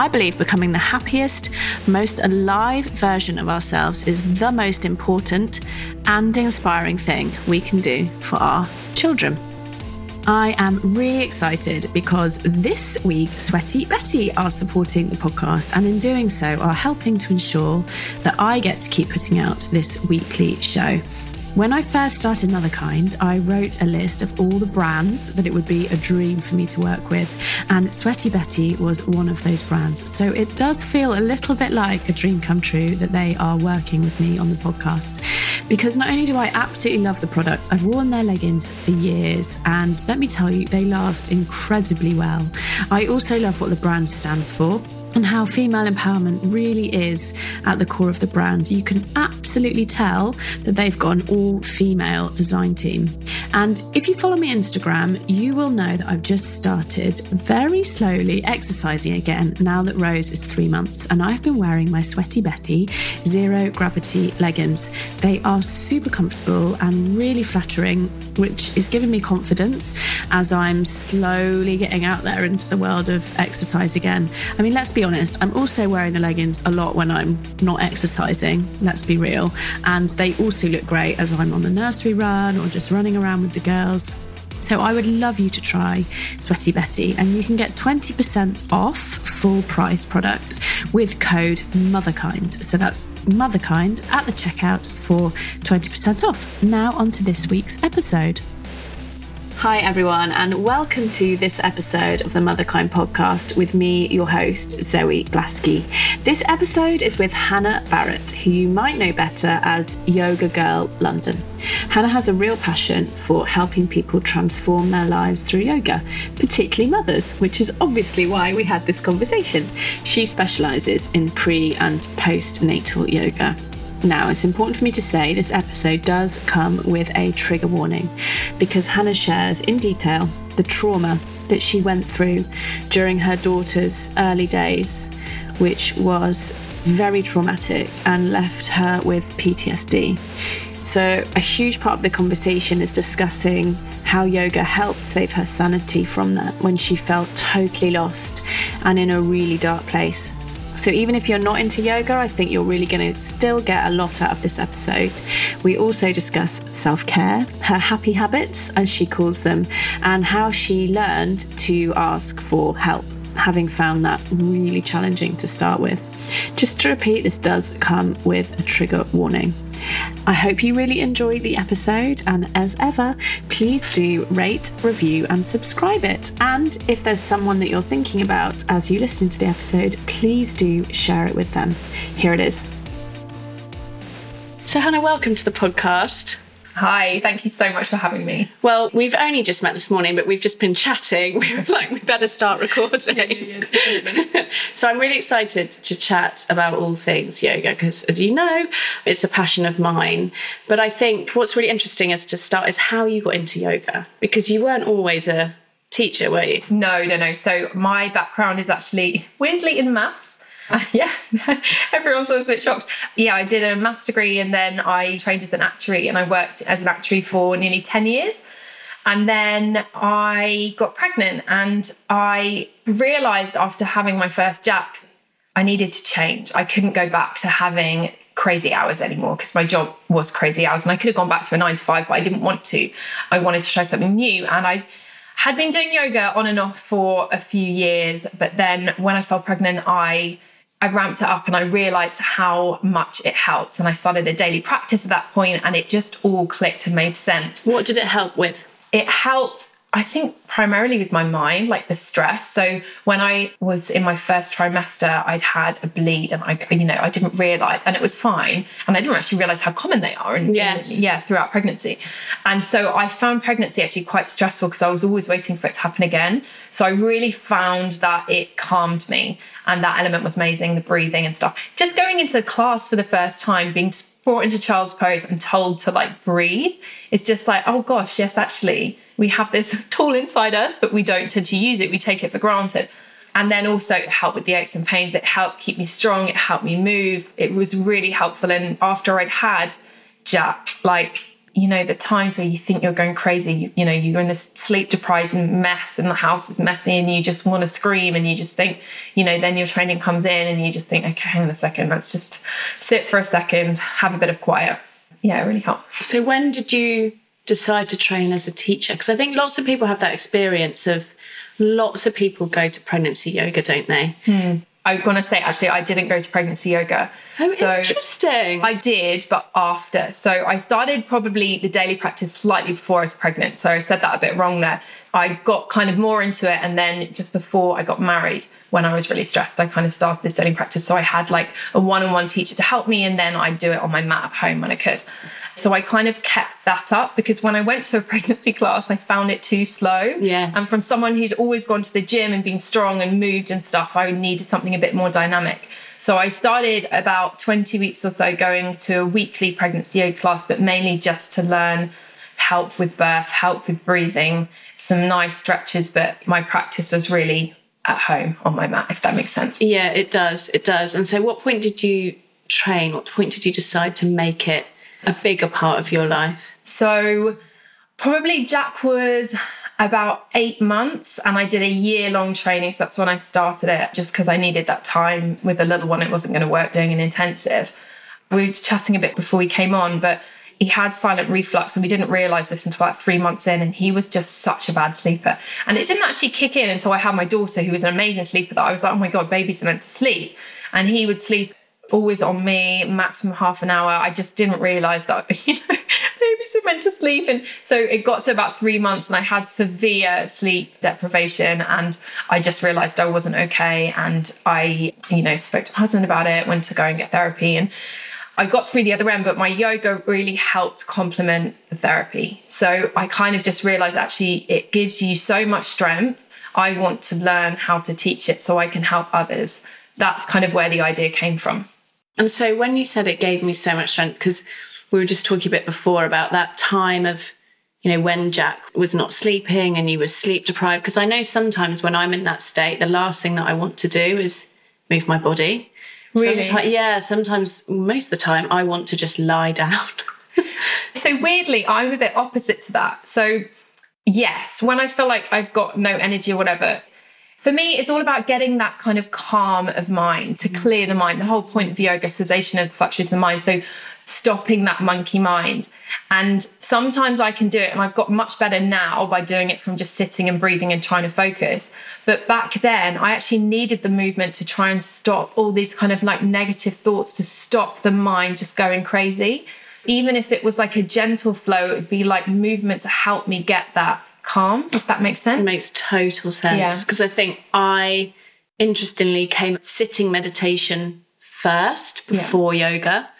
I believe becoming the happiest, most alive version of ourselves is the most important and inspiring thing we can do for our children. I am really excited because this week Sweaty Betty are supporting the podcast and in doing so are helping to ensure that I get to keep putting out this weekly show. When I first started Motherkind, I wrote a list of all the brands that it would be a dream for me to work with, and Sweaty Betty was one of those brands. So it does feel a little bit like a dream come true that they are working with me on the podcast. Because not only do I absolutely love the product, I've worn their leggings for years, and let me tell you, they last incredibly well. I also love what the brand stands for and how female empowerment really is at the core of the brand. You can absolutely tell that they've got an all female design team. And if you follow me Instagram, you will know that I've just started very slowly exercising again now that Rose is three months. And I've been wearing my Sweaty Betty zero gravity leggings. They are super comfortable and really flattering, which is giving me confidence as I'm slowly getting out there into the world of exercise again. I mean, let's be honest, I'm also wearing the leggings a lot when I'm not exercising, let's be real. And they also look great as I'm on the nursery run or just running around with the girls. So I would love you to try Sweaty Betty, and you can get 20% off full price product with code Motherkind. So that's Motherkind at the checkout for 20% off. Now, on to this week's episode. Hi, everyone, and welcome to this episode of the Motherkind podcast with me, your host, Zoe Blaskey. This episode is with Hannah Barrett, who you might know better as Yoga Girl London. Hannah has a real passion for helping people transform their lives through yoga, particularly mothers, which is obviously why we had this conversation. She specialises in pre and postnatal yoga. Now, it's important for me to say this episode does come with a trigger warning because Hannah shares in detail the trauma that she went through during her daughter's early days, which was very traumatic and left her with PTSD. So, a huge part of the conversation is discussing how yoga helped save her sanity from that when she felt totally lost and in a really dark place. So, even if you're not into yoga, I think you're really going to still get a lot out of this episode. We also discuss self care, her happy habits, as she calls them, and how she learned to ask for help having found that really challenging to start with. Just to repeat, this does come with a trigger warning. I hope you really enjoyed the episode, and as ever, please do rate, review, and subscribe it. And if there's someone that you're thinking about as you listen to the episode, please do share it with them. Here it is. So, Hannah, welcome to the podcast. Hi, thank you so much for having me. Well, we've only just met this morning, but we've just been chatting. We were like, we better start recording. Yeah, yeah, yeah, so I'm really excited to chat about all things yoga because, as you know, it's a passion of mine. But I think what's really interesting is to start is how you got into yoga because you weren't always a teacher, were you? No, no, no. So my background is actually weirdly in maths. Yeah, everyone's always a bit shocked. Yeah, I did a maths degree and then I trained as an actuary and I worked as an actuary for nearly 10 years. And then I got pregnant and I realized after having my first Jack, I needed to change. I couldn't go back to having crazy hours anymore because my job was crazy hours and I could have gone back to a nine to five, but I didn't want to. I wanted to try something new. And I had been doing yoga on and off for a few years. But then when I fell pregnant, I I ramped it up and I realized how much it helped. And I started a daily practice at that point and it just all clicked and made sense. What did it help with? It helped, I think, primarily with my mind, like the stress. So when I was in my first trimester, I'd had a bleed and I, you know, I didn't realize, and it was fine. And I didn't actually realize how common they are. And yes. yeah, throughout pregnancy. And so I found pregnancy actually quite stressful because I was always waiting for it to happen again. So I really found that it calmed me. And that element was amazing, the breathing and stuff. Just going into the class for the first time, being brought into child's pose and told to like breathe. It's just like oh gosh yes actually we have this tool inside us but we don't tend to use it. We take it for granted. And then also it helped with the aches and pains. It helped keep me strong. It helped me move. It was really helpful. And after i'd had jack like you know, the times where you think you're going crazy, you, you know, you're in this sleep deprived mess and the house is messy and you just want to scream and you just think, you know, then your training comes in and you just think, okay, hang on a second, let's just sit for a second, have a bit of quiet. Yeah, it really helps. So when did you decide to train as a teacher? Because I think lots of people have that experience of lots of people go to pregnancy yoga, don't they? Hmm. I was going to say actually, I didn't go to pregnancy yoga. Oh, so interesting. I did, but after. So I started probably the daily practice slightly before I was pregnant. So I said that a bit wrong there. I got kind of more into it, and then just before I got married, when I was really stressed, I kind of started this daily practice. So I had like a one-on-one teacher to help me, and then I'd do it on my mat at home when I could. So I kind of kept that up because when I went to a pregnancy class, I found it too slow. Yes. And from someone who's always gone to the gym and been strong and moved and stuff, I needed something a bit more dynamic. So I started about 20 weeks or so going to a weekly pregnancy yoga class, but mainly just to learn help with birth, help with breathing, some nice stretches, but my practice was really at home on my mat, if that makes sense. Yeah, it does. It does. And so, what point did you train? What point did you decide to make it a bigger part of your life? So, probably Jack was about eight months and I did a year long training. So that's when I started it, just because I needed that time with the little one. It wasn't going to work doing an intensive. We were chatting a bit before we came on, but he had silent reflux and we didn't realize this until about three months in and he was just such a bad sleeper and it didn't actually kick in until i had my daughter who was an amazing sleeper that i was like oh my god babies are meant to sleep and he would sleep always on me, maximum half an hour. I just didn't realize that, you know, babies are meant to sleep. And so it got to about three months and I had severe sleep deprivation. And I just realized I wasn't okay. And I, you know, spoke to my husband about it, went to go and get therapy. And I got through the other end, but my yoga really helped complement the therapy. So I kind of just realized actually it gives you so much strength. I want to learn how to teach it so I can help others. That's kind of where the idea came from. And so when you said it gave me so much strength, because we were just talking a bit before about that time of, you know, when Jack was not sleeping and you were sleep deprived. Because I know sometimes when I'm in that state, the last thing that I want to do is move my body. Really? Sometimes, yeah, sometimes, most of the time, I want to just lie down. so weirdly, I'm a bit opposite to that. So, yes, when I feel like I've got no energy or whatever, for me, it's all about getting that kind of calm of mind to mm. clear the mind. The whole point of yoga, cessation of fluctuating the mind. So stopping that monkey mind. And sometimes I can do it, and I've got much better now by doing it from just sitting and breathing and trying to focus. But back then, I actually needed the movement to try and stop all these kind of like negative thoughts, to stop the mind just going crazy. Even if it was like a gentle flow, it would be like movement to help me get that calm, if that makes sense. It makes total sense. Because yeah. I think I, interestingly, came sitting meditation first before yeah. yoga.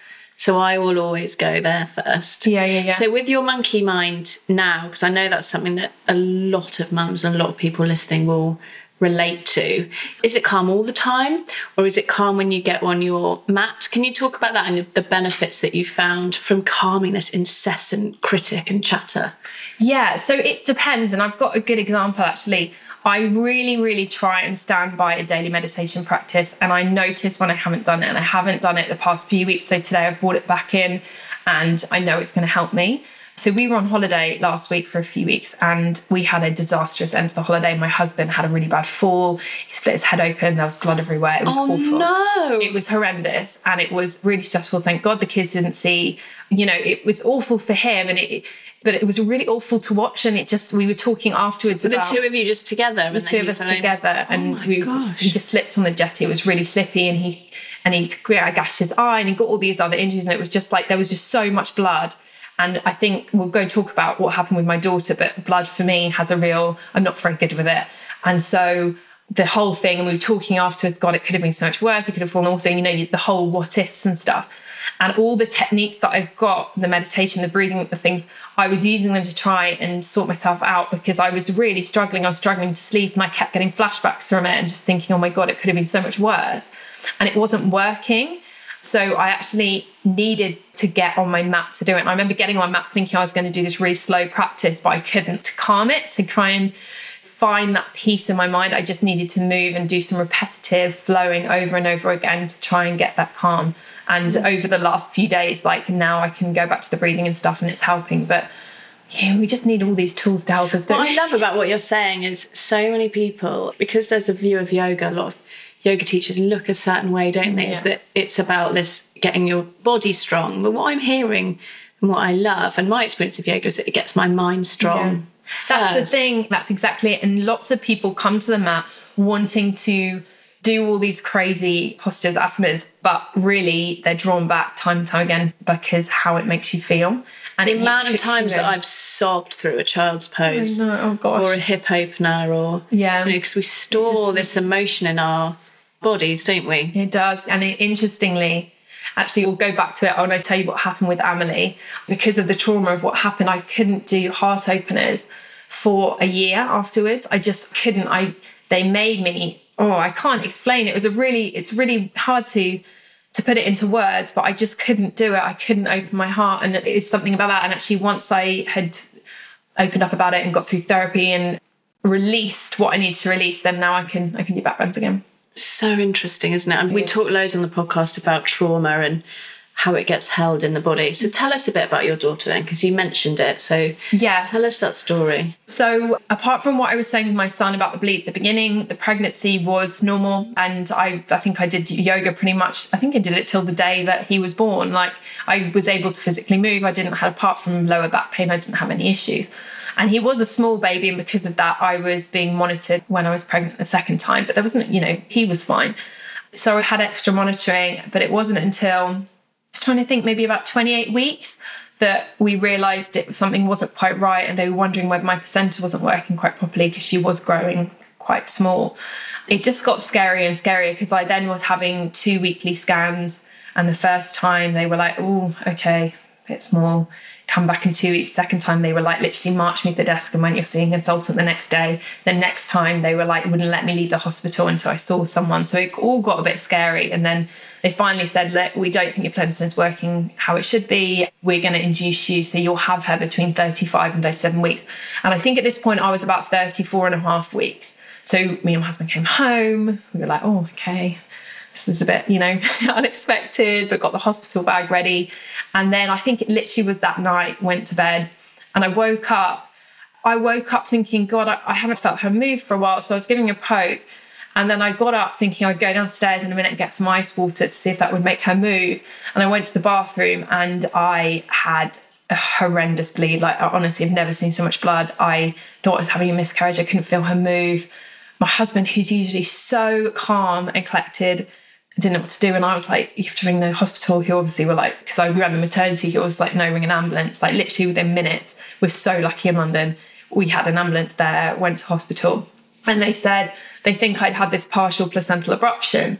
So I will always go there first. Yeah, yeah, yeah. So with your monkey mind now, because I know that's something that a lot of mums and a lot of people listening will relate to. Is it calm all the time or is it calm when you get on your mat? Can you talk about that and the benefits that you found from calming this incessant critic and chatter? Yeah, so it depends. And I've got a good example actually. I really, really try and stand by a daily meditation practice. And I notice when I haven't done it, and I haven't done it the past few weeks. So today I brought it back in and I know it's going to help me. So we were on holiday last week for a few weeks and we had a disastrous end to the holiday. My husband had a really bad fall. He split his head open. There was blood everywhere. It was oh, awful. No. It was horrendous and it was really stressful. Thank God the kids didn't see. You know, it was awful for him and it but it was really awful to watch and it just we were talking afterwards so about the two of you just together the two of us together oh and we gosh. he just slipped on the jetty it was really slippy and he and he gashed his eye and he got all these other injuries and it was just like there was just so much blood And I think we'll go talk about what happened with my daughter, but blood for me has a real, I'm not very good with it. And so the whole thing, and we were talking afterwards, God, it could have been so much worse. It could have fallen also, you know, the whole what ifs and stuff. And all the techniques that I've got, the meditation, the breathing, the things, I was using them to try and sort myself out because I was really struggling. I was struggling to sleep and I kept getting flashbacks from it and just thinking, oh my God, it could have been so much worse. And it wasn't working. So I actually needed to get on my mat to do it. And I remember getting on my mat thinking I was going to do this really slow practice, but I couldn't to calm it, to try and find that peace in my mind. I just needed to move and do some repetitive flowing over and over again to try and get that calm. And mm. over the last few days, like now I can go back to the breathing and stuff and it's helping. But yeah, we just need all these tools to help us. What I love about what you're saying is so many people, because there's a view of yoga, a lot of yoga teachers look a certain way, don't they? Yeah. Is that it's about this getting your body strong. But what I'm hearing and what I love, and my experience of yoga is that it gets my mind strong. Yeah. That's the thing. That's exactly it. And lots of people come to the mat wanting to do all these crazy postures, asanas, but really they're drawn back time and time again because how it makes you feel. And the amount of times that I've sobbed through a child's pose, oh, gosh. or a hip opener, or yeah, because you know, we store just, this emotion in our bodies, don't we? It does. And it, interestingly, actually we'll go back to it when I tell you what happened with Amelie. Because of the trauma of what happened, I couldn't do heart openers for a year afterwards. I just couldn't. I they made me, oh, I can't explain. It was a really, it's really hard to to put it into words, but I just couldn't do it. I couldn't open my heart. And it is something about that. And actually once I had opened up about it and got through therapy and released what I needed to release, then now I can I can do backbends again. So interesting, isn't it? And we talk loads on the podcast about trauma and how it gets held in the body. So mm. tell us a bit about your daughter then, because you mentioned it. So yes. tell us that story. So apart from what I was saying with my son about the bleed at the beginning, the pregnancy was normal. And I, I think I did yoga pretty much, I think I did it till the day that he was born. Like I was able to physically move. I didn't have, apart from lower back pain, I didn't have any issues. And he was a small baby, and because of that, I was being monitored when I was pregnant the second time. But there wasn't, you know, he was fine. So I had extra monitoring, but it wasn't until trying to think maybe about 28 weeks that we realized it something wasn't quite right and they were wondering whether my placenta wasn't working quite properly because she was growing quite small. It just got scarier and scarier because I then was having two weekly scans and the first time they were like, oh, okay, bit small come back in two weeks. Second time, they were like literally march me to the desk and when you're seeing a consultant the next day. The next time, they were like wouldn't let me leave the hospital until I saw someone. So it all got a bit scary. And then they finally said, look, we don't think your placenta is working how it should be. We're going to induce you. So you'll have her between 35 and 37 weeks. And I think at this point, I was about 34 and a half weeks. So me and my husband came home. We were like, oh, okay this is a bit, you know, unexpected, but got the hospital bag ready. And then I think it literally was that night, went to bed, and I woke up. I woke up thinking, God, I, I haven't felt her move for a while. So I was giving a poke. And then I got up thinking I'd go downstairs in a minute and get some ice water to see if that would make her move. And I went to the bathroom and I had a horrendous bleed. Like, I honestly have never seen so much blood. I thought I was having a miscarriage. I couldn't feel her move. My husband, who's usually so calm and collected, didn't know what to do. And I was like, you have to ring the hospital. He obviously were like, because I ran the maternity, he was like, no, ring an ambulance. Like literally within minutes. We're so lucky in London. We had an ambulance there, went to hospital. And they said they think I'd had this partial placental abruption.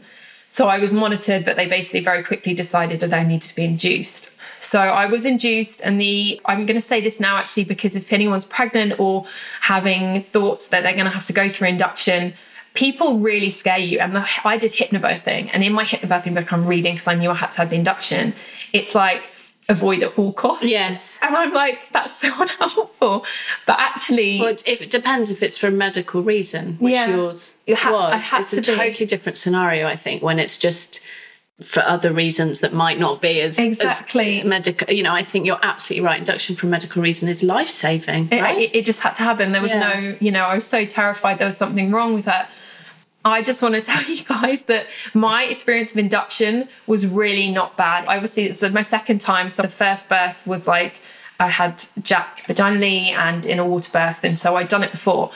So I was monitored, but they basically very quickly decided that I needed to be induced. So I was induced, and the I'm going to say this now actually because if anyone's pregnant or having thoughts that they're going to have to go through induction, people really scare you. And the, I did hypnobirthing, and in my hypnobirthing book, I'm reading because I knew I had to have the induction. It's like avoid at all costs. Yes. And I'm like, that's so unhelpful. But actually, well, if it depends if it's for a medical reason, which yeah, yours you had, was. I had it's a be. totally different scenario, I think, when it's just for other reasons that might not be as exactly as medical. You know, I think you're absolutely right. Induction for a medical reason is life saving. Right? It, it, just had to happen. There was yeah. no, you know, I was so terrified there was something wrong with her. I just want to tell you guys that my experience of induction was really not bad. Obviously, it was my second time. So the first birth was like I had Jack vaginally and in a water birth, and so I'd done it before.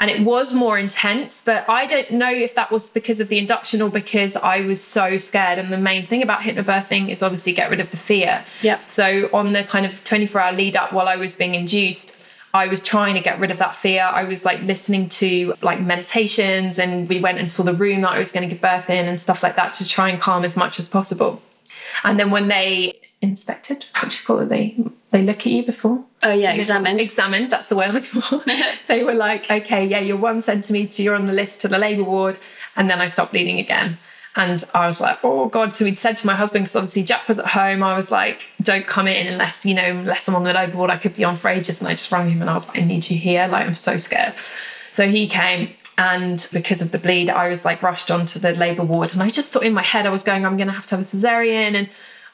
And it was more intense, but I don't know if that was because of the induction or because I was so scared. And the main thing about hypnobirthing is obviously get rid of the fear. Yeah. So on the kind of 24 hour lead up while I was being induced, I was trying to get rid of that fear. I was like listening to like meditations and we went and saw the room that I was going to give birth in and stuff like that to try and calm as much as possible. And then when they inspected, what do you call it? They they look at you before. Oh yeah, examined. Examined, that's the word I'm looking for. they were like, okay, yeah, you're one centimetre, you're on the list to the labour ward. And then I stopped bleeding again. And I was like, oh God. So we'd said to my husband, because obviously Jack was at home, I was like, don't come in unless, you know, unless I'm on the labour ward, I could be on for ages. And I just rang him and I was like, I need you here. Like, I'm so scared. So he came and because of the bleed, I was like rushed onto the labour ward. And I just thought in my head, I was going, I'm going to have to have a cesarean. And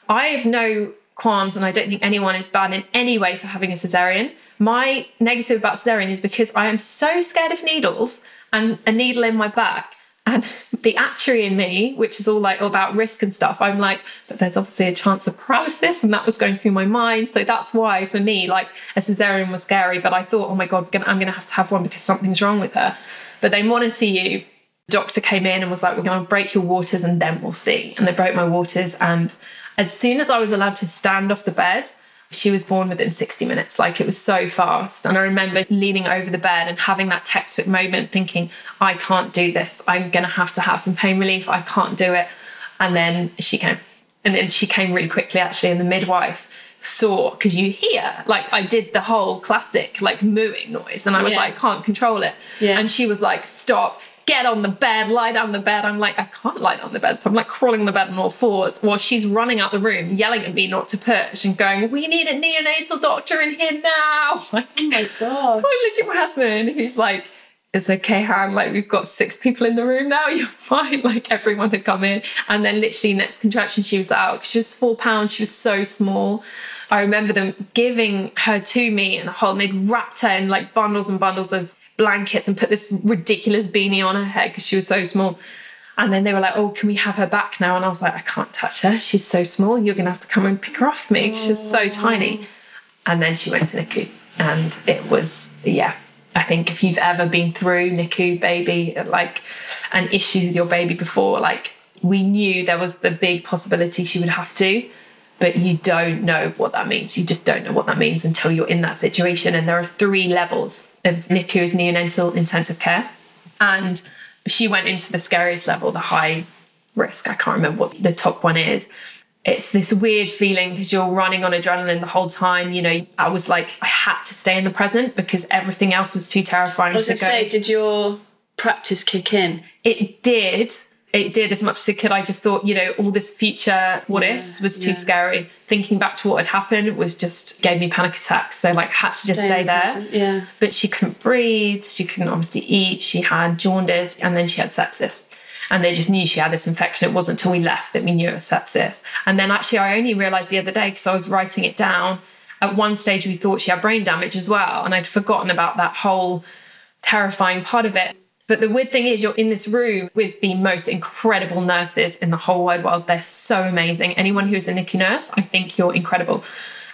I have no qualms, and I don't think anyone is bad in any way for having a cesarean. My negative about cesarean is because I am so scared of needles and a needle in my back. And the actuary in me, which is all like all about risk and stuff, I'm like, but there's obviously a chance of paralysis, and that was going through my mind. So that's why, for me, like a cesarean was scary. But I thought, oh my god, I'm going to have to have one because something's wrong with her. But they monitor you. Doctor came in and was like, we're going to break your waters and then we'll see. And they broke my waters, and as soon as I was allowed to stand off the bed, she was born within 60 minutes. Like it was so fast. And I remember leaning over the bed and having that textbook moment thinking, I can't do this. I'm going to have to have some pain relief. I can't do it. And then she came. And then she came really quickly, actually. And the midwife saw, because you hear, like I did the whole classic, like mooing noise. And I was Yes. like, can't control it. Yeah. And she was like, stop. Get on the bed, lie down the bed. I'm like, I can't lie down the bed. So I'm like crawling on the bed on all fours while she's running out the room, yelling at me not to push and going, We need a neonatal doctor in here now. Like, Oh my god. so I look at my husband who's like, it's okay, Han. Like, we've got six people in the room now. You're fine. Like, everyone had come in. And then, literally, next contraction, she was out. She was four pounds. She was so small. I remember them giving her to me and whole, and they'd wrapped her in like bundles and bundles of blankets and put this ridiculous beanie on her head because she was so small. And then they were like, oh, can we have her back now? And I was like, I can't touch her. She's so small. You're going to have to come and pick her off me. She's so oh. tiny. And then she went to NICU. And it was, yeah, I think if you've ever been through NICU baby, like an issue with your baby before, like we knew there was the big possibility she would have to, but you don't know what that means. You just don't know what that means until you're in that situation. And there are three levels of NICU as neonatal intensive care. And she went into the scariest level, the high risk. I can't remember what the top one is. It's this weird feeling because you're running on adrenaline the whole time. You know, I was like, I had to stay in the present because everything else was too terrifying I was to gonna go. say, did your practice kick in? it did. It did as much as it could. I just thought, you know, all this future what ifs was too yeah. scary. Thinking back to what had happened was just gave me panic attacks. So like had to just Stay stay there. yeah. But she couldn't breathe. She couldn't obviously eat. She had jaundice and then she had sepsis. And they just knew she had this infection. It wasn't until we left that we knew it was sepsis. And then actually, I only realized the other day because I was writing it down. At one stage, we thought she had brain damage as well. And I'd forgotten about that whole terrifying part of it. But the weird thing is, you're in this room with the most incredible nurses in the whole wide world. They're so amazing. Anyone who is a NICU nurse, I think you're incredible.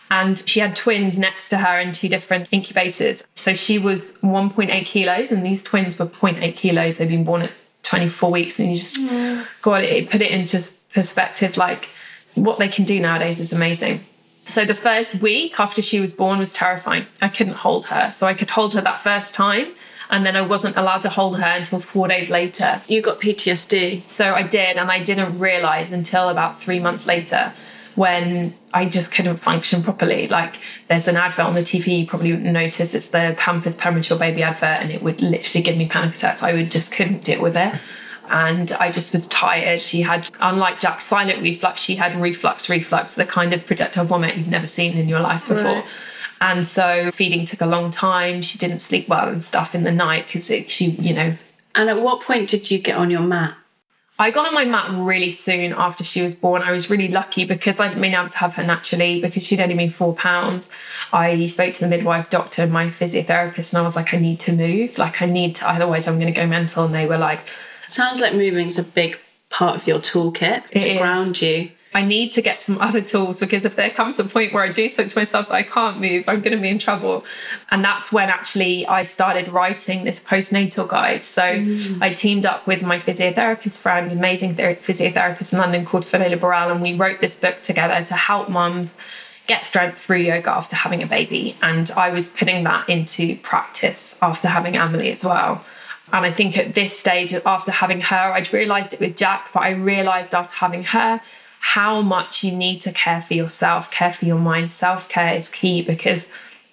And she had twins next to her in two different incubators. So she was 1.8 kilos, and these twins were 0.8 kilos. They'd been born at 24 weeks. And you just, mm. God, it put it into perspective. Like what they can do nowadays is amazing. So the first week after she was born was terrifying. I couldn't hold her. So I could hold her that first time. And then I wasn't allowed to hold her until four days later. You got PTSD. So I did, and I didn't realize until about three months later when I just couldn't function properly. Like there's an advert on the TV, you probably notice it's the Pampers premature baby advert, and it would literally give me panic attacks. I would just couldn't deal with it. And I just was tired. She had, unlike Jack's silent reflux, she had reflux, reflux, the kind of projectile vomit you've never seen in your life before. Right. And so feeding took a long time. She didn't sleep well and stuff in the night because she, you know, And at what point did you get on your mat? I got on my mat really soon after she was born. I was really lucky because I'd been able to have her naturally because she'd only been four pounds. I spoke to the midwife doctor my physiotherapist, and I was like, I need to move. Like, I need to, otherwise, I'm going to go mental. And they were like, Sounds like moving's a big part of your toolkit It to is. ground you. I need to get some other tools because if there comes a point where I do something to myself that I can't move, I'm going to be in trouble. And that's when actually I started writing this postnatal guide. So mm. I teamed up with my physiotherapist friend, amazing physiotherapist in London called Finola Burrell, and we wrote this book together to help mums get strength through yoga after having a baby. And I was putting that into practice after having Emily as well. And I think at this stage, after having her, I'd realized it with Jack, but I realized after having her how much you need to care for yourself, care for your mind. Self care is key because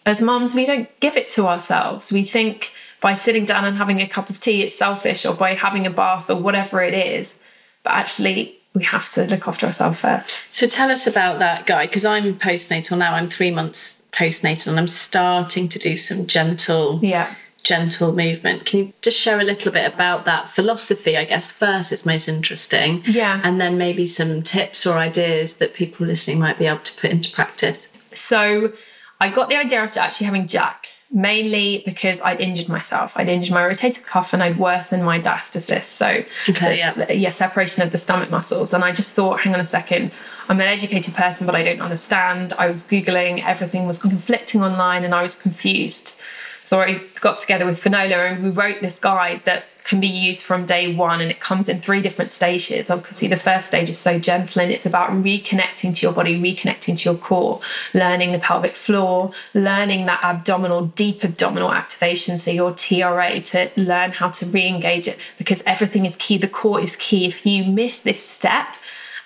as mums, we don't give it to ourselves. We think by sitting down and having a cup of tea, it's selfish, or by having a bath, or whatever it is. But actually, we have to look after ourselves first. So tell us about that guy, because I'm postnatal now. I'm three months postnatal, and I'm starting to do some gentle, yeah, gentle movement. Can you just share a little bit about that philosophy? I guess first, it's most interesting, yeah, and then maybe some tips or ideas that people listening might be able to put into practice. So, I got the idea after actually having Jack mainly because I'd injured myself. I'd injured my rotator cuff and I'd worsened my diastasis. So, okay, yeah. yeah, separation of the stomach muscles. And I just thought, hang on a second, I'm an educated person, but I don't understand. I was Googling, everything was conflicting online, and I was confused. So I got together with Finola and we wrote this guide that can be used from day one and it comes in three different stages. Obviously, the first stage is so gentle and it's about reconnecting to your body, reconnecting to your core, learning the pelvic floor, learning that abdominal, deep abdominal activation. So, your TRA to learn how to re engage it because everything is key. The core is key. If you miss this step,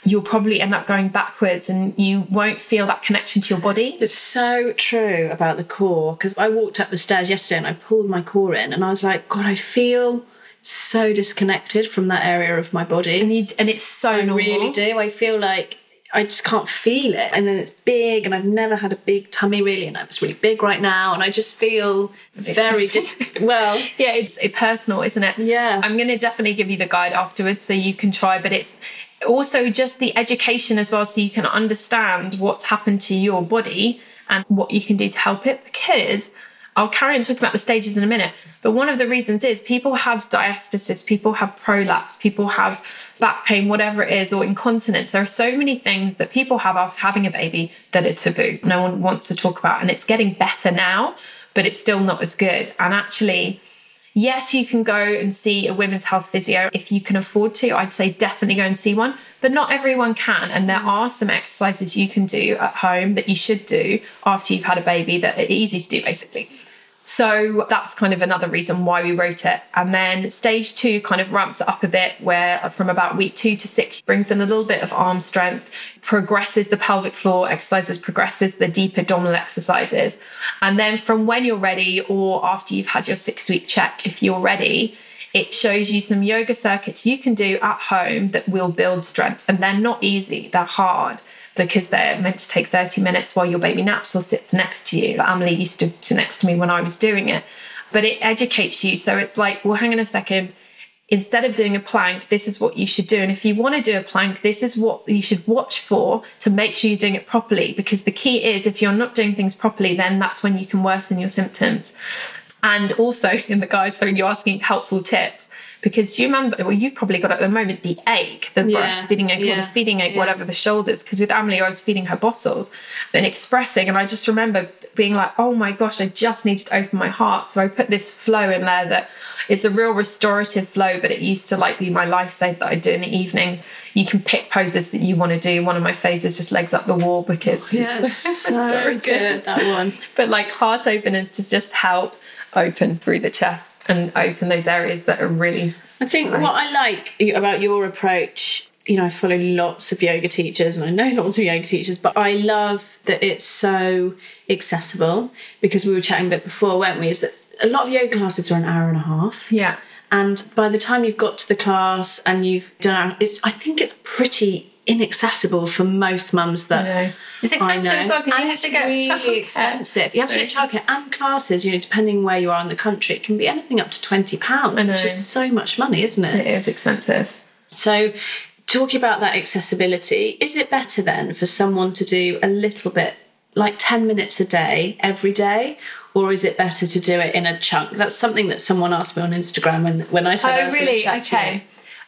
you'll probably end up going backwards and you won't feel that connection to your body. It's so true about the core because I walked up the stairs yesterday and I pulled my core in and I was like, God, I feel so disconnected from that area of my body. And, you, and it's so I normal. really do. I feel like I just can't feel it. And then it's big, and I've never had a big tummy really, and it's really big right now, and I just feel very dis- well. Yeah, it's personal, isn't it? Yeah. I'm going to definitely give you the guide afterwards so you can try, but it's also just the education as well, so you can understand what's happened to your body and what you can do to help it because I'll carry on talking about the stages in a minute. But one of the reasons is people have diastasis, people have prolapse, people have back pain, whatever it is, or incontinence. There are so many things that people have after having a baby that are taboo. No one wants to talk about. And it's getting better now, but it's still not as good. And actually, Yes, you can go and see a women's health physio if you can afford to. I'd say definitely go and see one, but not everyone can. And there are some exercises you can do at home that you should do after you've had a baby that are easy to do, basically. So that's kind of another reason why we wrote it. And then stage two kind of ramps it up a bit, where from about week two to six brings in a little bit of arm strength, progresses the pelvic floor exercises, progresses the deep abdominal exercises. And then from when you're ready, or after you've had your six week check, if you're ready, it shows you some yoga circuits you can do at home that will build strength. And they're not easy, they're hard because they're meant to take 30 minutes while your baby naps or sits next to you. Emily used to sit next to me when I was doing it. But it educates you. So it's like, well, hang on a second. Instead of doing a plank, this is what you should do. And if you want to do a plank, this is what you should watch for to make sure you're doing it properly. Because the key is if you're not doing things properly, then that's when you can worsen your symptoms. And also in the guide, so you're asking helpful tips because you remember, well, you've probably got at the moment the ache, the yeah, breastfeeding ache, yeah, or the feeding ache, yeah. whatever the shoulders. Because with Emily, I was feeding her bottles and expressing, and I just remember being like, oh my gosh, I just needed to open my heart. So I put this flow in there that is a real restorative flow, but it used to like be my lifesaver that I do in the evenings. You can pick poses that you want to do. One of my phases just legs up the wall because yeah, it's so good that one. But like heart openers to just help open through the chest and open those areas that are really. I think what I like about your approach, you know, I follow lots of yoga teachers and I know lots of yoga teachers, but I love that it's so accessible because we were chatting a bit before, weren't we? Is that a lot of yoga classes are an hour and a half. Yeah. And by the time you've got to the class and you've done, it's, I think it's pretty inaccessible for most mums that know. It's expensive as well because you have to get really childcare. expensive. You have to get childcare and classes. You know, depending where you are in the country, it can be anything up to twenty pounds, which is so much money, isn't it? It is expensive. So, talking about that accessibility, is it better then for someone to do a little bit, like ten minutes a day, every day? Or is it better to do it in a chunk? That's something that someone asked me on Instagram when, when I said oh, I was really? okay.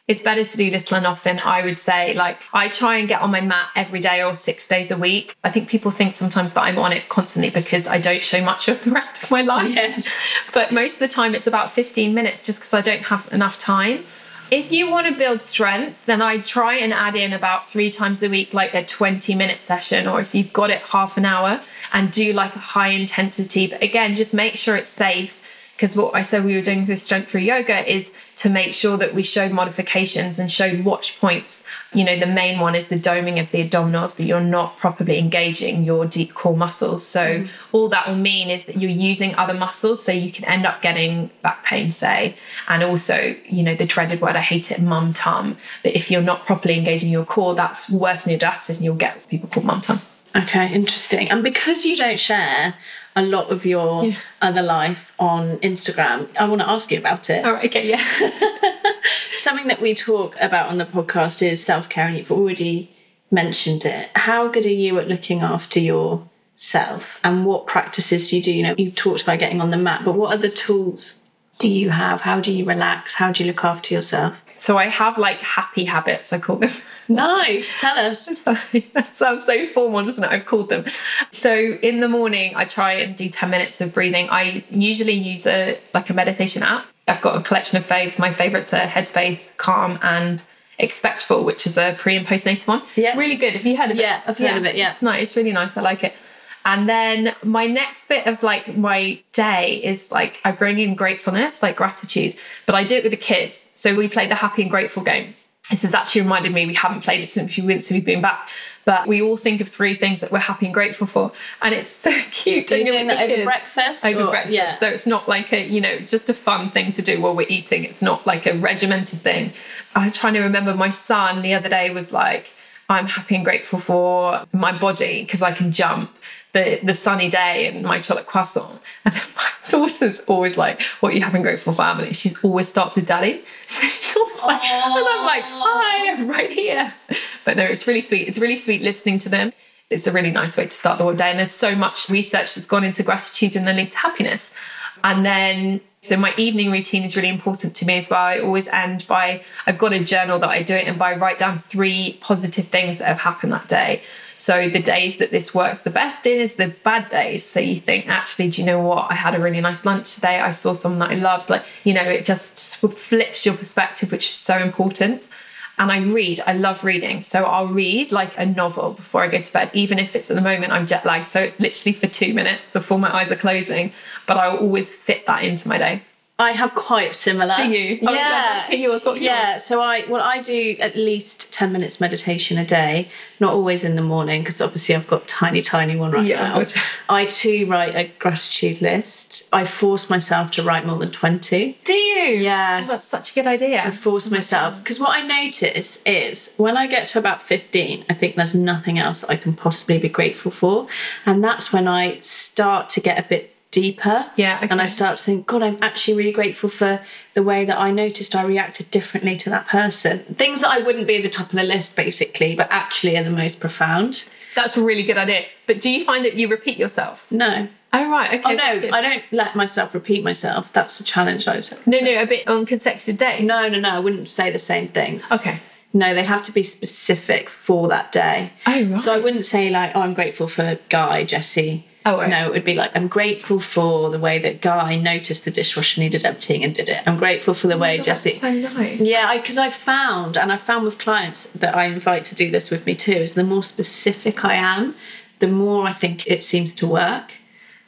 It's better to do little and often. I would say, like, I try and get on my mat every day or six days a week. I think people think sometimes that I'm on it constantly because I don't show much of the rest of my life. Yes. But most of the time, it's about 15 minutes just because I don't have enough time. If you want to build strength, then I try and add in about three times a week, like a 20 minute session, or if you've got it half an hour and do like a high intensity. But again, just make sure it's safe because what I said we were doing with strength through yoga is to make sure that we showed modifications and showed watch points. You know, the main one is the doming of the abdominals, that you're not properly engaging your deep core muscles. So, mm. all that will mean is that you're using other muscles. So, you can end up getting back pain, say, and also, you know, the dreaded word, I hate it, mum tum. But if you're not properly engaging your core, that's worse than your diastasis and you'll get what people call mum tum. Okay, interesting. And because you don't share a lot of your yeah. other life on Instagram. I want to ask you about it. All right, okay, yeah. Something that we talk about on the podcast is self care, and you've already mentioned it. How good are you at looking after yourself, and what practices do you do? You know, you talked about getting on the mat, but what other tools do you have? How do you relax? How do you look after yourself? So I have like happy habits, I call them. Nice. Tell us. that sounds so formal, doesn't it? I've called them. So in the morning, I try and do 10 minutes of breathing. I usually use a like a meditation app. I've got a collection of faves. My favorites are Headspace, Calm, and Expectful, which is a pre and postnatal one. Yeah. Really good. Have you heard of it? Yeah, I've heard yeah. of it. Yeah. It's nice. It's really nice. I like it. And then my next bit of like my day is like I bring in gratefulness, like gratitude, but I do it with the kids. So we play the happy and grateful game. This has actually reminded me we haven't played it since we went since we've been back. But we all think of three things that we're happy and grateful for. And it's so cute. Are you doing that over breakfast? Over or, breakfast. Yeah. So it's not like a, you know, just a fun thing to do while we're eating. It's not like a regimented thing. I'm trying to remember my son the other day was like, I'm happy and grateful for my body because I can jump the the sunny day and my chocolate croissant. And then my daughter's always like, "What are you having grateful family?" She always starts with "daddy," so she's always like, Aww. and I'm like, "Hi, I'm right here." But no, it's really sweet. It's really sweet listening to them. It's a really nice way to start the whole day. And there's so much research that's gone into gratitude and then linked to happiness. And then so my evening routine is really important to me as well. I always end by I've got a journal that I do it and by write down three positive things that have happened that day. So the days that this works the best in is the bad days. So you think, actually, do you know what? I had a really nice lunch today. I saw someone that I loved. Like, you know, it just flips your perspective, which is so important. And I read, I love reading. So I'll read like a novel before I go to bed, even if it's at the moment I'm jet lagged. So it's literally for two minutes before my eyes are closing. But I'll always fit that into my day. I have quite similar. Do you? Yeah. To yours. What yeah. Yours? So I well I do at least ten minutes meditation a day. Not always in the morning because obviously I've got tiny tiny one right yeah, now. I too write a gratitude list. I force myself to write more than twenty. Do you? Yeah. Oh, that's such a good idea. I force oh myself because what I notice is when I get to about fifteen, I think there's nothing else I can possibly be grateful for, and that's when I start to get a bit deeper. Yeah. Okay. And I start to think, God, I'm actually really grateful for the way that I noticed I reacted differently to that person. Things that I wouldn't be at the top of the list, basically, but actually are the most profound. That's a really good idea. But do you find that you repeat yourself? No. Oh right, okay. Oh no, I don't let myself repeat myself. That's the challenge I say. No, no, a bit on consecutive days. No, no, no. I wouldn't say the same things. Okay. No, they have to be specific for that day. Oh right. So I wouldn't say like, oh, I'm grateful for Guy, Jesse, Oh, right. No, it would be like, I'm grateful for the way that Guy noticed the dishwasher needed emptying and did it. I'm grateful for the oh way God, Jesse. so nice. Yeah, because I, found, and I found with clients that I invite to do this with me too, is the more specific I am, the more I think it seems to work.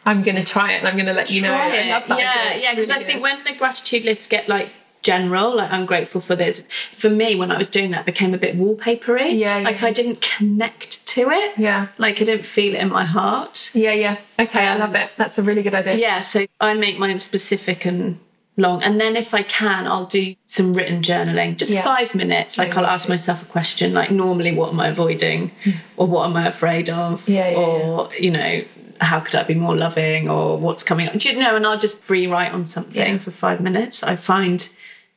I'm going to try it and I'm going to let you try know. It. Yeah, yeah, because really I think when the gratitude lists get like general. Like I'm grateful for this. For me, when I was doing that, became a bit wallpapery. Yeah, yeah. Like I didn't connect to it. Yeah. Like I didn't feel it in my heart. Yeah, yeah. Okay, I love it. That's a really good idea. Yeah. So I make mine specific and long. And then if I can, I'll do some written journaling, just yeah. five minutes. Like yeah, I'll ask too. myself a question like normally what am I avoiding? Hmm. or what am I afraid of? Yeah, yeah or, you know, how could I be more loving or what's coming up? Do you know? And I'll just free write on something for five minutes. I find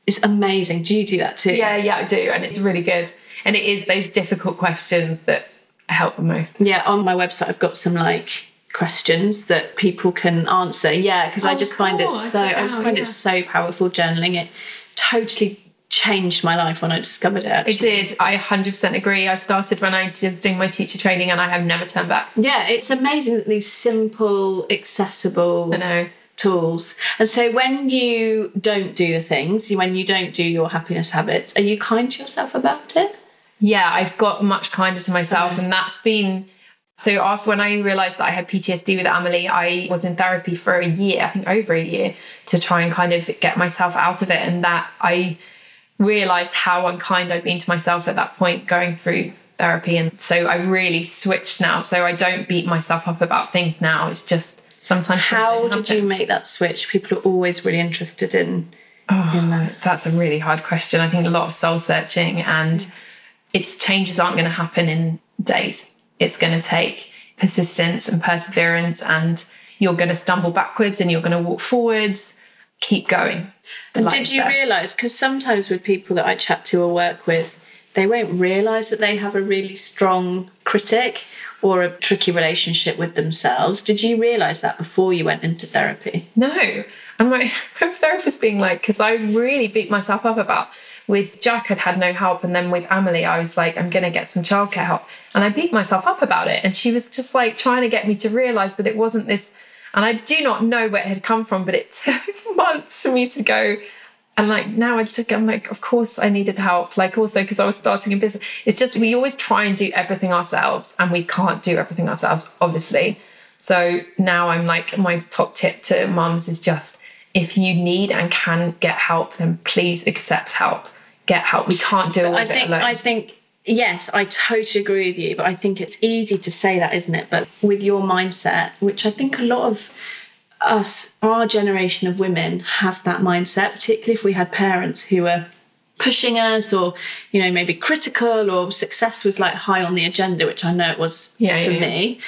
it's amazing. Do you do that too? Yeah, yeah, I do. And it's really good. And it is those difficult questions that help the most. Yeah, on my website, I've got some like questions that people can answer. Yeah, because oh, I just cool. find it so, I, I just find yeah. it so powerful journaling. It totally changed my life when I discovered it. Actually. It did. I 100% agree. I started when I was doing my teacher training and I have never turned back. Yeah, it's amazing that these simple, accessible I know. Tools. And so when you don't do the things, when you don't do your happiness habits, are you kind to yourself about it? Yeah, I've got much kinder to myself. Okay. And that's been so after when I realized that I had PTSD with Amelie, I was in therapy for a year, I think over a year, to try and kind of get myself out of it. And that I realized how unkind I'd been to myself at that point going through therapy. And so I've really switched now. So I don't beat myself up about things now. It's just sometimes How did you make that switch? People are always really interested in Oh, in that. That's a really hard question. I think a lot of soul searching and its changes aren't going to happen in days. It's going to take persistence and perseverance, and you're going to stumble backwards and you're going to walk forwards. Keep going. And did you there. realise? Because sometimes with people that I chat to or work with, they won't realise that they have a really strong critic or a tricky relationship with themselves. Did you realise that before you went into therapy? No. And my, therapist being like, because I really beat myself up about with Jack, I'd had no help. And then with Amelie, I was like, I'm going to get some childcare help. And I beat myself up about it. And she was just like trying to get me to realize that it wasn't this. And I do not know where it had come from, but it took months for me to go. And like now I took, I'm like, of course I needed help. Like also because I was starting a business. It's just we always try and do everything ourselves and we can't do everything ourselves, obviously. So now I'm like, my top tip to mums is just if you need and can get help, then please accept help. Get help. We can't do all I think alone. I think yes, I totally agree with you, but I think it's easy to say that, isn't it? But with your mindset, which I think a lot of us, our generation of women, have that mindset, particularly if we had parents who were pushing us or you know maybe critical or success was like high on the agenda which i know it was Yeah, for yeah, yeah. me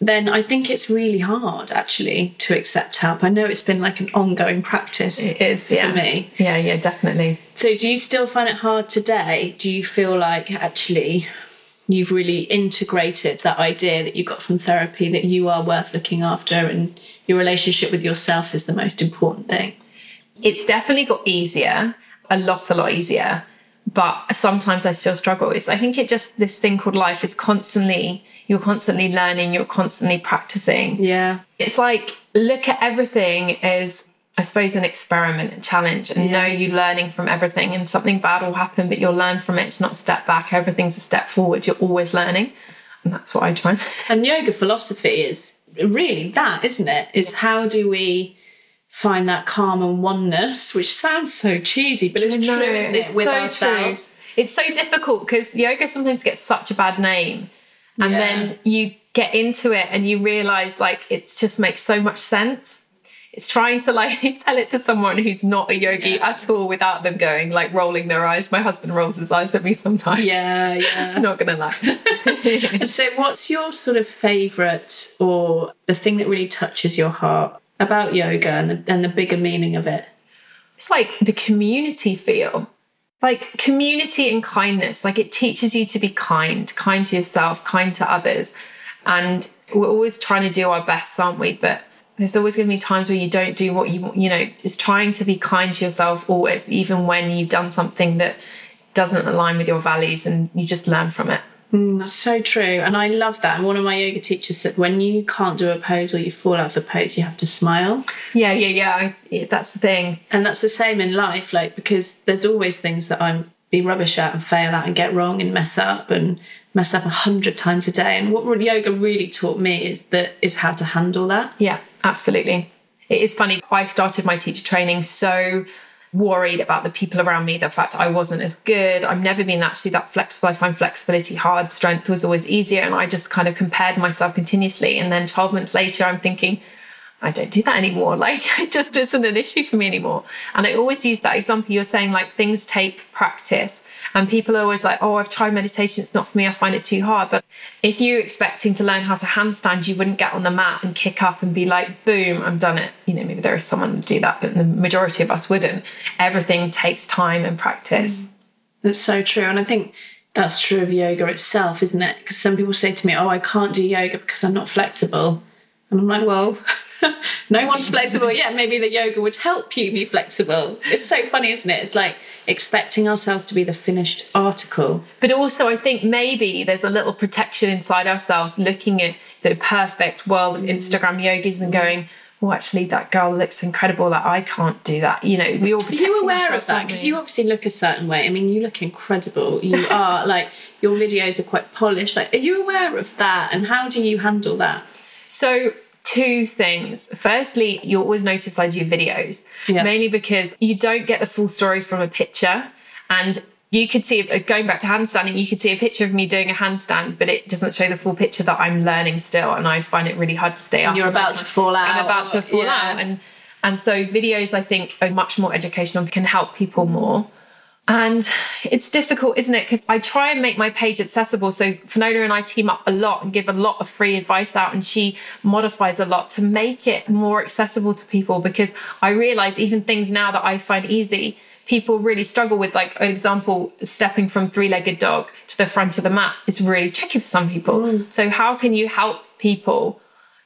then i think it's really hard actually to accept help i know it's been like an ongoing practice it is, yeah. for me Yeah, yeah, definitely. so, do you still find it hard today? Do you feel like actually you've really integrated that idea that you got from therapy that you are worth looking after and your relationship with yourself is the most important thing? It's definitely got easier, a lot, a lot easier. But sometimes I still struggle. It's I think it just this thing called life is constantly you're constantly learning, you're constantly practicing. Yeah. It's like look at everything as I suppose an experiment, a challenge, and know you learning from everything. And something bad will happen, but you'll learn from it. It's not a step back. Everything's a step forward. You're always learning, and that's what I try. and- And yoga philosophy is really that, isn't it? Is how do we find that calm and oneness, which sounds so cheesy, but it's true, isn't it? it's With so ourselves. True. It's so difficult because yoga sometimes gets such a bad name, and Yeah. then you get into it and you realize like it just makes so much sense. It's trying to like tell it to someone who's not a yogi at all without them going like rolling their eyes. My husband rolls his eyes at me sometimes. Yeah, yeah. I'm not gonna lie. So, what's your sort of favourite or the thing that really touches your heart about yoga and the, and the bigger meaning of it? it's like the community feel like community and kindness like it teaches you to be kind kind to yourself kind to others and we're always trying to do our best aren't we but there's always going to be times where you don't do what you want you know it's trying to be kind to yourself always even when you've done something that doesn't align with your values and you just learn from it mm, That's so true. And I love that. And one of my yoga teachers said when you can't do a pose or you fall out of a pose, you have to smile. yeah yeah yeah, I, yeah that's the thing And that's the same in life, like, because there's always things that I'm be rubbish at and fail at and get wrong and mess up and mess up a hundred times a day. And what yoga really taught me is that is how to handle that. Yeah, absolutely. It is funny. I started my teacher training so worried about the people around me, the fact I wasn't as good. I've never been actually that flexible. I find flexibility hard, strength was always easier. And I just kind of compared myself continuously. And then 12 months later, I'm thinking, I don't do that anymore. Like it just isn't an issue for me anymore. And I always use that example. You're saying like things take practice, and people are always like, "Oh, I've tried meditation. It's not for me. I find it too hard." But if you're expecting to learn how to handstand, you wouldn't get on the mat and kick up and be like, "Boom, I'm done it." You know, maybe there is someone who do that, but the majority of us wouldn't. Everything takes time and practice. Mm. That's so true. And I think that's true of yoga itself, isn't it? Because some people say to me, Oh, I can't do yoga because I'm not flexible. And I'm like, well, no one's flexible. Yeah, maybe the yoga would help you be flexible. It's so funny, isn't it? It's like expecting ourselves to be the finished article. But also, I think maybe there's a little protection inside ourselves looking at the perfect world of Instagram yogis and going, well, actually, that girl looks incredible. Like, I can't do that. You know, we all Are you aware of that? Because you obviously look a certain way. I mean, you look incredible. You are like, your videos are quite polished. Like, are you aware of that? And how do you handle that? So, two things. Firstly, you always notice I do videos, Yeah. mainly because you don't get the full story from a picture. And you could see, uh, going back to handstanding, you could see a picture of me doing a handstand, but it doesn't show the full picture that I'm learning still. And I find it really hard to stay up. you're about to fall out. I'm about to fall Yeah. out. And and so videos, I think, are much more educational, can help people more. And it's difficult, isn't it? Because I try and make my page accessible. So Finola and I team up a lot and give a lot of free advice out, and she modifies a lot to make it more accessible to people. Because I realize even things now that I find easy, people really struggle with. Like an example, stepping from three-legged dog to the front of the mat is really tricky for some people. Mm. So how can you help people?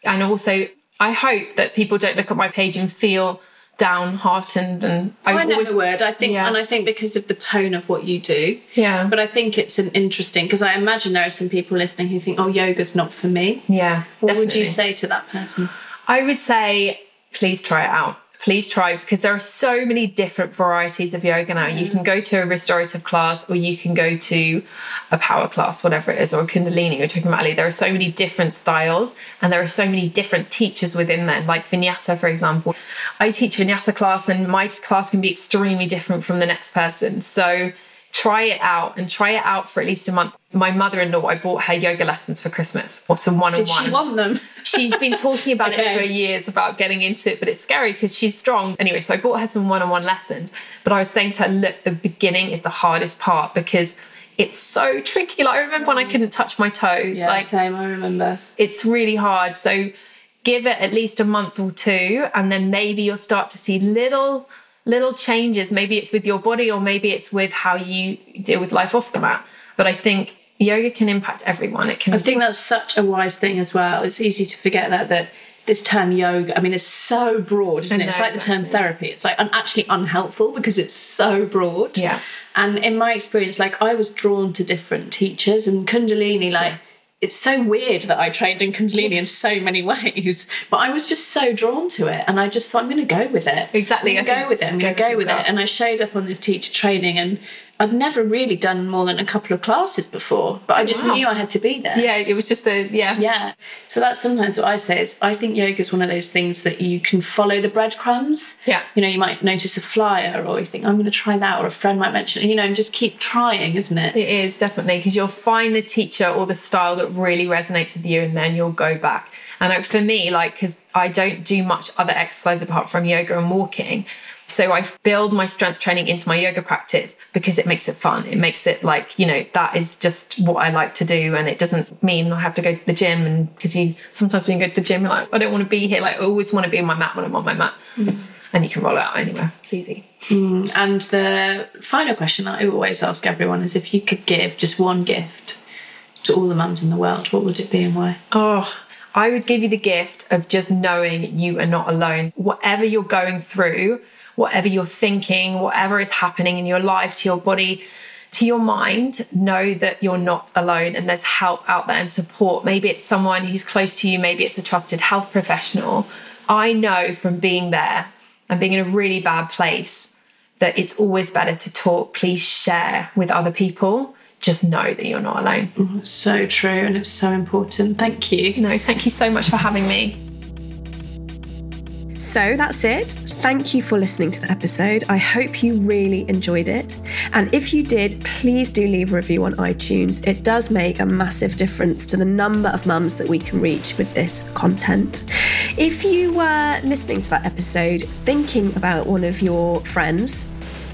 And also, I hope that people don't look at my page and feel downhearted and I, I always never would. I think, Yeah. and I think because of the tone of what you do. Yeah. But I think it's an interesting because I imagine there are some people listening who think, "Oh, yoga's not for me." Yeah. What would you say to that person? I would say, please try it out. Please try because there are so many different varieties of yoga now. You can mm. go to a restorative class or you can go to a power class, whatever it is, or a Kundalini or talking about Ali. There are so many different styles and there are so many different teachers within there, like Vinyasa, for example. I teach Vinyasa class and my class can be extremely different from the next person. So try it out and try it out for at least a month. My mother-in-law, I bought her yoga lessons for Christmas or some one-on-one. Did she want them? She's been talking about Okay. it for years about getting into it, but it's scary because she's strong. Anyway, so I bought her some one on one lessons. But I was saying to her, look, the beginning is the hardest part because it's so tricky. Like, I remember when I mm. couldn't touch my toes. Yeah, like, same. I remember. it's really hard. So give it at least a month or two, and then maybe you'll start to see little little changes. Maybe it's with your body, or maybe it's with how you deal with life off the mat. But I think yoga can impact everyone. It can. I think that's such a wise thing as well. It's easy to forget that that this term yoga, I mean, it's so broad, isn't it? It's like the term therapy. It's like un- actually unhelpful because it's so broad. Yeah. And in my experience, like I was drawn to different teachers and Kundalini, like it's so weird that I trained in Kundalini in so many ways, but I was just so drawn to it, and I just thought I'm going to go with it. Exactly, I'm going to go with it. I'm going to go with it. And I showed up on this teacher training, and I'd never really done more than a couple of classes before, but I just Wow. knew I had to be there. yeah, it was just a yeah. Yeah. So that's sometimes what I say is I think yoga is one of those things that you can follow the breadcrumbs. Yeah. You know, you might notice a flyer or you think, I'm going to try that, or a friend might mention it, you know, and just keep trying, isn't it? It is definitely because you'll find the teacher or the style that really resonates with you, and then you'll go back. And like, for me, like, because I don't do much other exercise apart from yoga and walking. So I build my strength training into my yoga practice because it makes it fun. It makes it like, you know, that is just what I like to do. And it doesn't mean I have to go to the gym. And because you sometimes when you go to the gym, you're like, I don't want to be here. Like, I always want to be on my mat when I'm on my mat. Mm. And you can roll it out anywhere. It's easy. Mm. And the final question that I always ask everyone is if you could give just one gift to all the mums in the world, what would it be and why? Oh, I would give you the gift of just knowing you are not alone. Whatever you're going through, whatever you're thinking, whatever is happening in your life, to your body, to your mind, know that you're not alone and there's help out there and support. Maybe it's someone who's close to you, maybe it's a trusted health professional. I know from being there and being in a really bad place that it's always better to talk, please share with other people. Just know that you're not alone. It's so true and it's so important. Thank you. No, thank you so much for having me. So that's it. Thank you for listening to the episode. I hope you really enjoyed it. And if you did, please do leave a review on iTunes. It does make a massive difference to the number of mums that we can reach with this content. If you were listening to that episode thinking about one of your friends,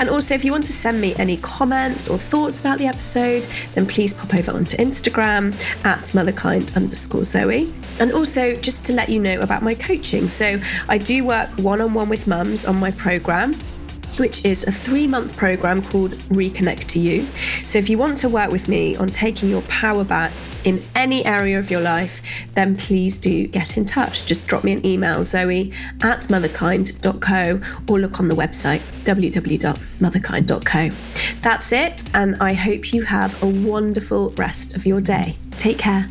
And also, if you want to send me any comments or thoughts about the episode, then please pop over onto Instagram at motherkind underscore Zoe. And also, just to let you know about my coaching. So, I do work one on one with mums on my program which is a three month program called Reconnect to You. So, if you want to work with me on taking your power back in any area of your life, then please do get in touch. Just drop me an email, zoe at motherkind.co, or look on the website, www.motherkind.co. That's it, and I hope you have a wonderful rest of your day. Take care.